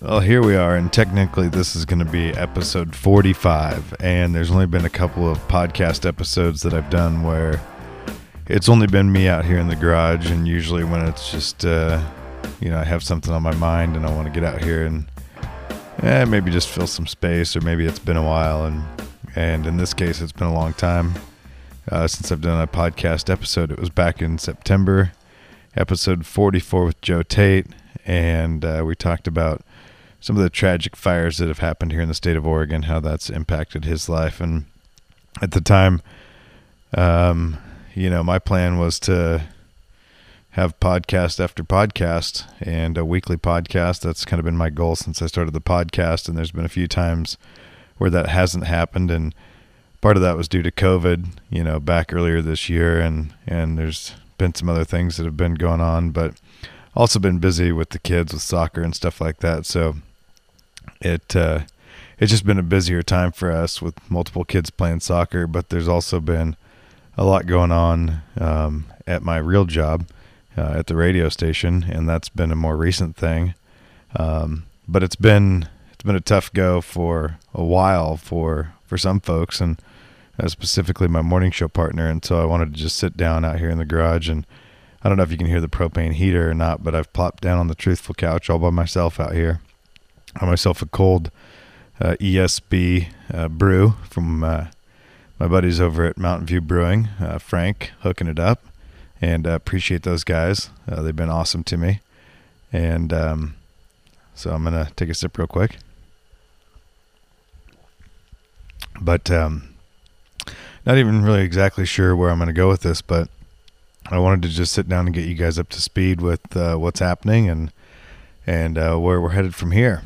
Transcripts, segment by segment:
Well, here we are, and technically, this is going to be episode 45. And there's only been a couple of podcast episodes that I've done where it's only been me out here in the garage. And usually, when it's just, uh, you know, I have something on my mind and I want to get out here and eh, maybe just fill some space, or maybe it's been a while. And, and in this case, it's been a long time uh, since I've done a podcast episode. It was back in September, episode 44 with Joe Tate. And uh, we talked about some of the tragic fires that have happened here in the state of Oregon, how that's impacted his life. And at the time, um, you know, my plan was to have podcast after podcast and a weekly podcast. That's kind of been my goal since I started the podcast. And there's been a few times where that hasn't happened. And part of that was due to COVID, you know, back earlier this year. And, and there's been some other things that have been going on, but also been busy with the kids with soccer and stuff like that. So it uh, it's just been a busier time for us with multiple kids playing soccer, but there's also been a lot going on um, at my real job uh, at the radio station, and that's been a more recent thing. Um, but it's been it's been a tough go for a while for for some folks, and uh, specifically my morning show partner. And so I wanted to just sit down out here in the garage, and I don't know if you can hear the propane heater or not, but I've plopped down on the truthful couch all by myself out here I myself a cold uh, ESB uh, brew from uh, my buddies over at Mountain View Brewing, uh, Frank, hooking it up, and uh, appreciate those guys. Uh, they've been awesome to me, and um, so I'm gonna take a sip real quick. But um, not even really exactly sure where I'm gonna go with this, but I wanted to just sit down and get you guys up to speed with what's happening and and where we're headed from here.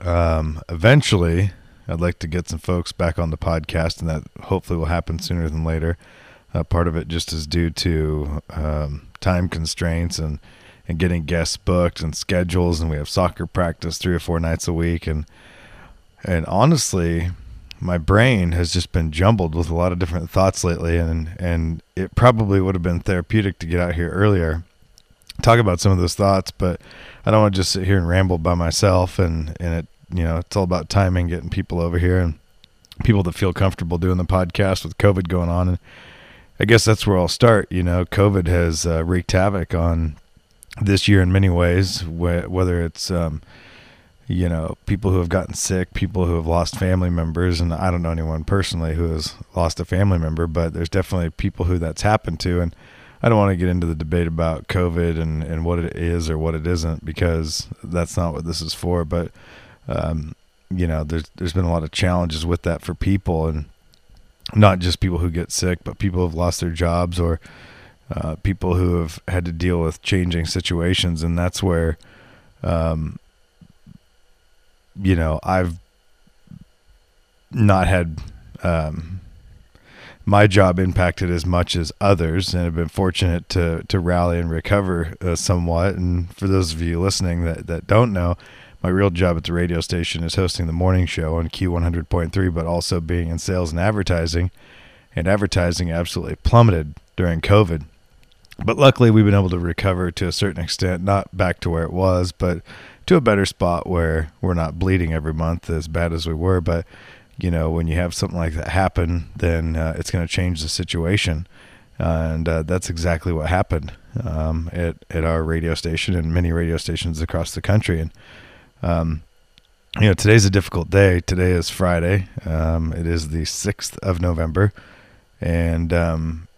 Um, eventually, I'd like to get some folks back on the podcast, and that hopefully will happen sooner than later. Uh, part of it just is due to um, time constraints and and getting guests booked and schedules, and we have soccer practice three or four nights a week, and and honestly, my brain has just been jumbled with a lot of different thoughts lately, and and it probably would have been therapeutic to get out here earlier, talk about some of those thoughts, but I don't want to just sit here and ramble by myself. And and it you know it's all about timing, getting people over here and people that feel comfortable doing the podcast with COVID going on. And I guess that's where I'll start. You know, COVID has uh, wreaked havoc on this year in many ways, wh- whether it's um, you know people who have gotten sick, people who have lost family members, and I don't know anyone personally who has lost a family member, but there's definitely people who that's happened to, and I don't want to get into the debate about COVID and, and what it is or what it isn't because that's not what this is for. But um, you know, there's there's been a lot of challenges with that for people, and not just people who get sick, but people who have lost their jobs or uh, people who have had to deal with changing situations, and that's where, um, you know, I've not had um, my job impacted as much as others, and have been fortunate to to rally and recover uh, somewhat. And for those of you listening that that don't know, my real job at the radio station is hosting the morning show on Q100.3, but also being in sales and advertising. And advertising absolutely plummeted during COVID. But luckily, we've been able to recover to a certain extent, not back to where it was, but to a better spot where we're not bleeding every month as bad as we were. But you know, when you have something like that happen, then uh, it's going to change the situation. Uh, and uh, that's exactly what happened um, at, at our radio station and many radio stations across the country. And, um, you know, today's a difficult day. Today is Friday. Um, it is the 6th of November. And um,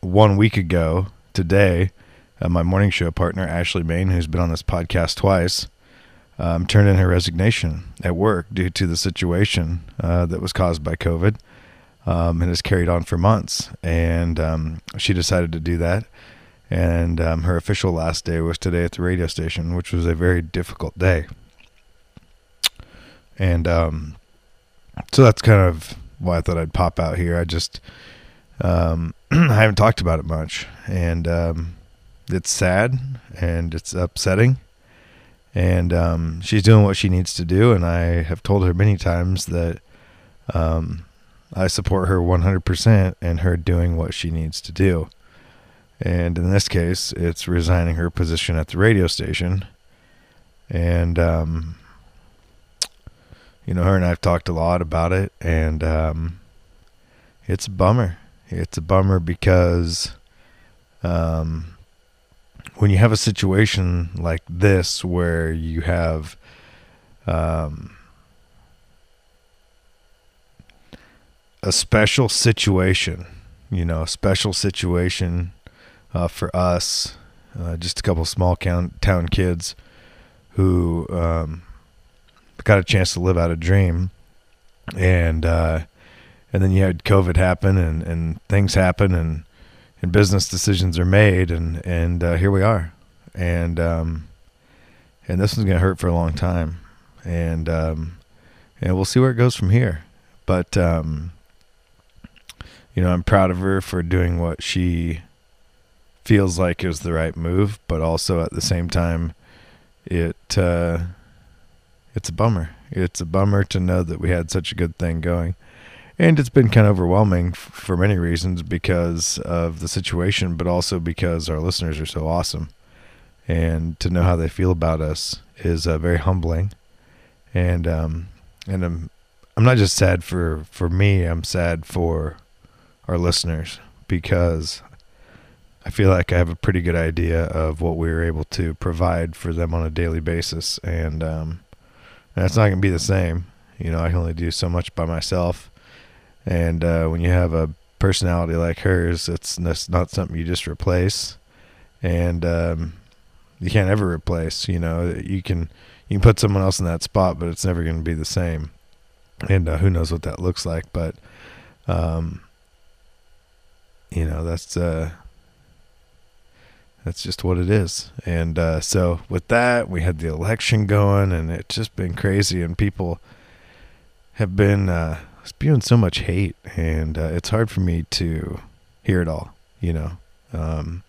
one week ago today, uh, my morning show partner, Ashley Main, who's been on this podcast twice, um, turned in her resignation at work due to the situation uh, that was caused by COVID um, and has carried on for months. And um, she decided to do that. And um, her official last day was today at the radio station, which was a very difficult day. And um, so that's kind of why I thought I'd pop out here. I just, um, I haven't talked about it much. And it's sad and it's upsetting and um, she's doing what she needs to do. And I have told her many times that um, I support her 100% in her doing what she needs to do. And in this case, it's resigning her position at the radio station. and um, you know, her and I've talked a lot about it, and um, it's a bummer. It's a bummer because um, when you have a situation like this where you have um, a special situation, you know, a special situation uh, for us, uh, just a couple small town town kids who um, got a chance to live out a dream, and uh, and then you had COVID happen, and, and things happen, and and business decisions are made, and and uh, here we are, and um, and this one's gonna hurt for a long time, and um, and we'll see where it goes from here, but um, you know I'm proud of her for doing what she feels like is the right move, but also at the same time, it uh, it's a bummer. It's a bummer to know that we had such a good thing going and it's been kind of overwhelming f- for many reasons because of the situation, but also because our listeners are so awesome, and to know how they feel about us is uh, very humbling, and um, and I'm I'm not just sad for for me. I'm sad for our listeners because I feel like I have a pretty good idea of what we were able to provide for them on a daily basis, and um, and it's not gonna be the same. You know, I can only do so much by myself and uh, when you have a personality like hers, it's not something you just replace, and um, you can't ever replace. You know, you can you can put someone else in that spot, but it's never going to be the same. And uh, who knows what that looks like? But um, you know, that's uh, that's just what it is. And uh, so with that, we had the election going, and it's just been crazy, and people have been uh, spewing so much hate, and uh, it's hard for me to hear it all. You know, um,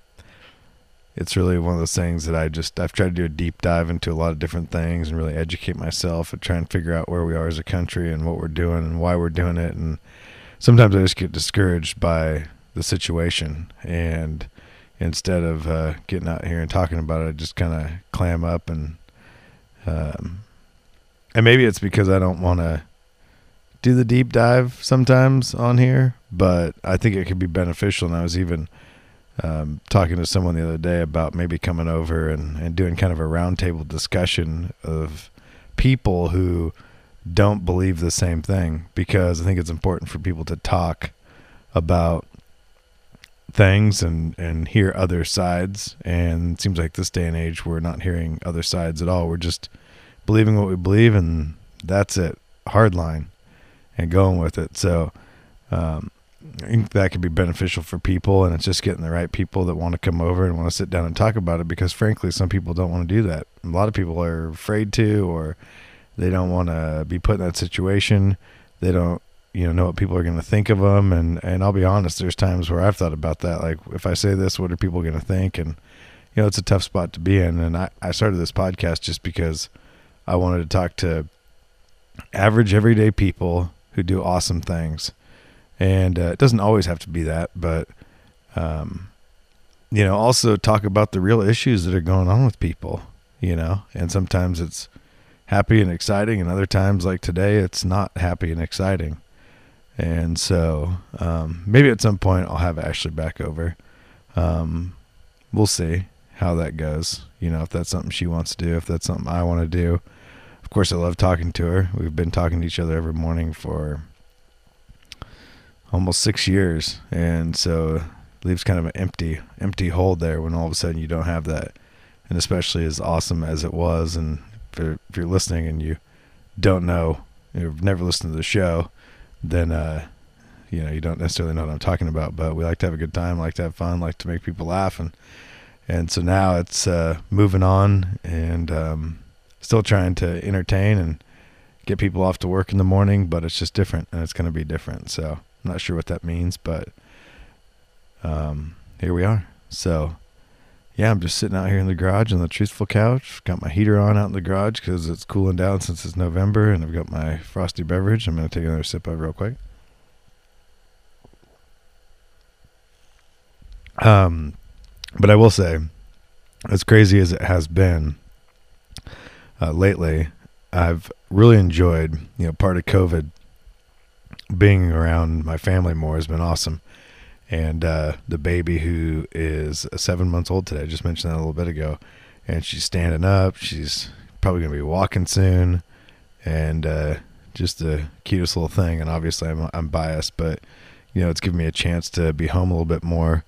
it's really one of those things that I just I've tried to do a deep dive into a lot of different things and really educate myself and try and figure out where we are as a country and what we're doing and why we're doing it. And sometimes I just get discouraged by the situation and instead of uh, getting out here and talking about it, I just kind of clam up and um, and maybe it's because I don't want to do the deep dive sometimes on here, but I think it could be beneficial. And I was even um, talking to someone the other day about maybe coming over and, and doing kind of a roundtable discussion of people who don't believe the same thing because I think it's important for people to talk about things and and hear other sides. And it seems like this day and age we're not hearing other sides at all. We're just believing what we believe and that's it. Hardline and going with it. So um, I think that could be beneficial for people, and it's just getting the right people that want to come over and want to sit down and talk about it. Because frankly, some people don't want to do that. A lot of people are afraid to, or they don't want to be put in that situation. They don't, you know, know what people are going to think of them. And and I'll be honest, there's times where I've thought about that. Like, if I say this, what are people going to think? And you know, it's a tough spot to be in. And I I started this podcast just because I wanted to talk to average everyday people who do awesome things. And uh, it doesn't always have to be that, but um, you know, also talk about the real issues that are going on with people, you know, and sometimes it's happy and exciting, and other times, like today, it's not happy and exciting. And so um, maybe at some point I'll have Ashley back over. Um, we'll see how that goes. You know, if that's something she wants to do, if that's something I want to do course, I love talking to her. We've been talking to each other every morning for almost six years, and so leaves kind of an empty, empty hole there when all of a sudden you don't have that. And especially as awesome as it was, and if you're, listening and you don't know, you've never listened to the show, then uh, you know you don't necessarily know what I'm talking about. But we like to have a good time, like to have fun, like to make people laugh, and and so now it's uh, moving on, and um, still trying to entertain and get people off to work in the morning, but it's just different and it's going to be different. So I'm not sure what that means, but um, here we are. So yeah, I'm just sitting out here in the garage on the truthful couch. Got my heater on out in the garage because it's cooling down since it's November, and I've got my frosty beverage. I'm going to take another sip of real quick. Um, but I will say, as crazy as it has been, uh, lately, I've really enjoyed, you know, part of COVID being around my family more has been awesome. And uh, the baby who is seven months old today, I just mentioned that a little bit ago, and she's standing up. She's probably going to be walking soon, and uh, just the cutest little thing. And obviously, I'm I'm biased, but you know, it's given me a chance to be home a little bit more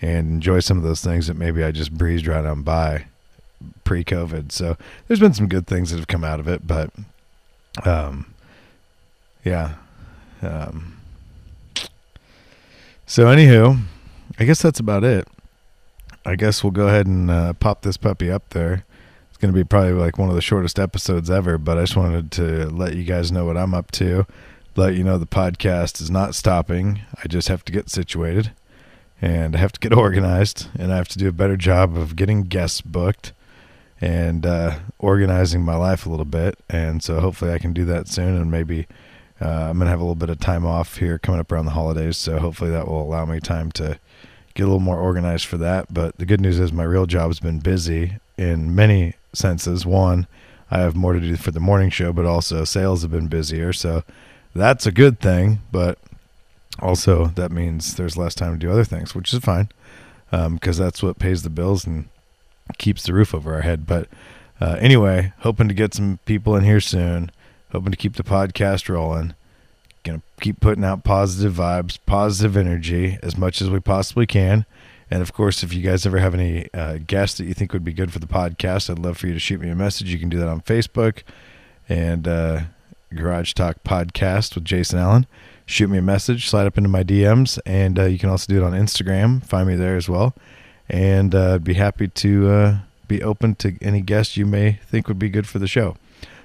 and enjoy some of those things that maybe I just breezed right on by pre-COVID. So there's been some good things that have come out of it, but um, yeah. Um, so anywho, I guess that's about it. I guess we'll go ahead and uh, pop this puppy up there. It's going to be probably like one of the shortest episodes ever, but I just wanted to let you guys know what I'm up to. Let you know the podcast is not stopping. I just have to get situated and I have to get organized and I have to do a better job of getting guests booked and uh, organizing my life a little bit. And so hopefully I can do that soon and maybe uh, I'm going to have a little bit of time off here coming up around the holidays. So hopefully that will allow me time to get a little more organized for that. But the good news is my real job's been busy in many senses. One, I have more to do for the morning show, but also sales have been busier. So that's a good thing. But also that means there's less time to do other things, which is fine because um, that's what pays the bills and keeps the roof over our head. But uh, anyway, hoping to get some people in here soon. Hoping to keep the podcast rolling. Gonna keep putting out positive vibes, positive energy as much as we possibly can. And of course, if you guys ever have any uh, guests that you think would be good for the podcast, I'd love for you to shoot me a message. You can do that on Facebook and uh, Garage Talk Podcast with Jason Allen. Shoot me a message, slide up into my DMs, and uh, you can also do it on Instagram. Find me there as well. And uh, I'd be happy to uh, be open to any guests you may think would be good for the show.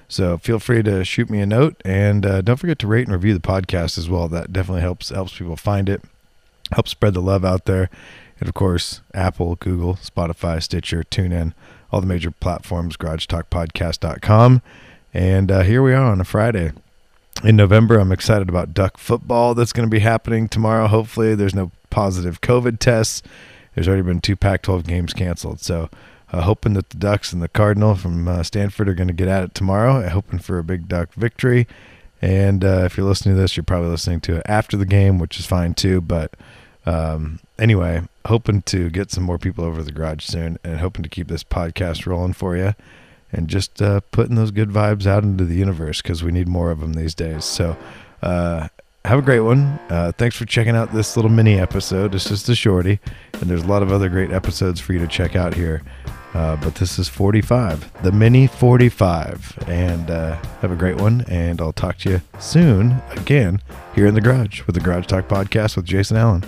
So feel free to shoot me a note, and uh, don't forget to rate and review the podcast as well. That definitely helps helps people find it, helps spread the love out there, and of course, Apple, Google, Spotify, Stitcher, TuneIn, all the major platforms, GarageTalkPodcast.com, and uh, here we are on a Friday in November. I'm excited about duck football that's going to be happening tomorrow. Hopefully, there's no positive COVID tests. There's already been two Pac-12 games canceled, so uh, hoping that the Ducks and the Cardinal from uh, Stanford are going to get at it tomorrow. Uh, hoping for a big Duck victory. And uh, if you're listening to this, you're probably listening to it after the game, which is fine too. But um, anyway, hoping to get some more people over the garage soon, and hoping to keep this podcast rolling for you, and just uh, putting those good vibes out into the universe because we need more of them these days. So. Uh, have a great one. Uh, thanks for checking out this little mini episode. It's just a shorty, and there's a lot of other great episodes for you to check out here. Uh, but this is 45, the mini 45. And uh, have a great one. And I'll talk to you soon again here in the garage with the Garage Talk Podcast with Jason Allen.